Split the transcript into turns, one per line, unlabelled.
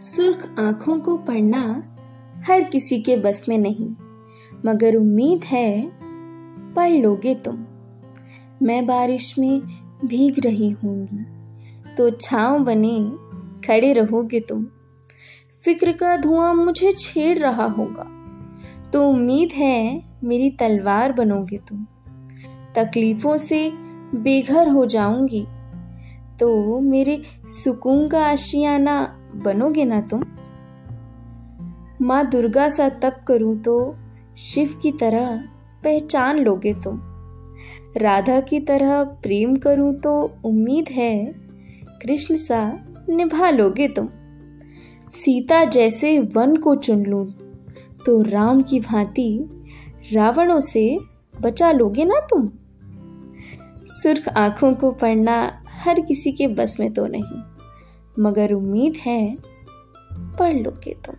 सुर्ख आँखों को पढ़ना हर किसी के बस में नहीं। मगर उम्मीद है, पढ़ लोगे तुम। मैं बारिश में भीग रही होंगी तो छांव बने खड़े रहोगे तुम। फ़िक्र का धुआँ मुझे छेड़ रहा होगा तो उम्मीद है मेरी तलवार बनोगे तुम। तकलीफ़ों से बेघर हो जाऊँगी तो मेरे सुकून का आशियाना बनोगे ना तुम? माँ दुर्गा सा तप करूँ तो शिव की तरह पहचान लोगे तुम। राधा की तरह प्रेम करूँ तो उम्मीद है कृष्ण सा निभा लोगे तुम। सीता जैसे वन को चुन लूँ तो राम की भांति रावणों से बचा लोगे ना तुम? सुर्ख आँखों को पढ़ना हर किसी के बस में तो नहीं। मगर उम्मीद है पढ़ लोगे तुम।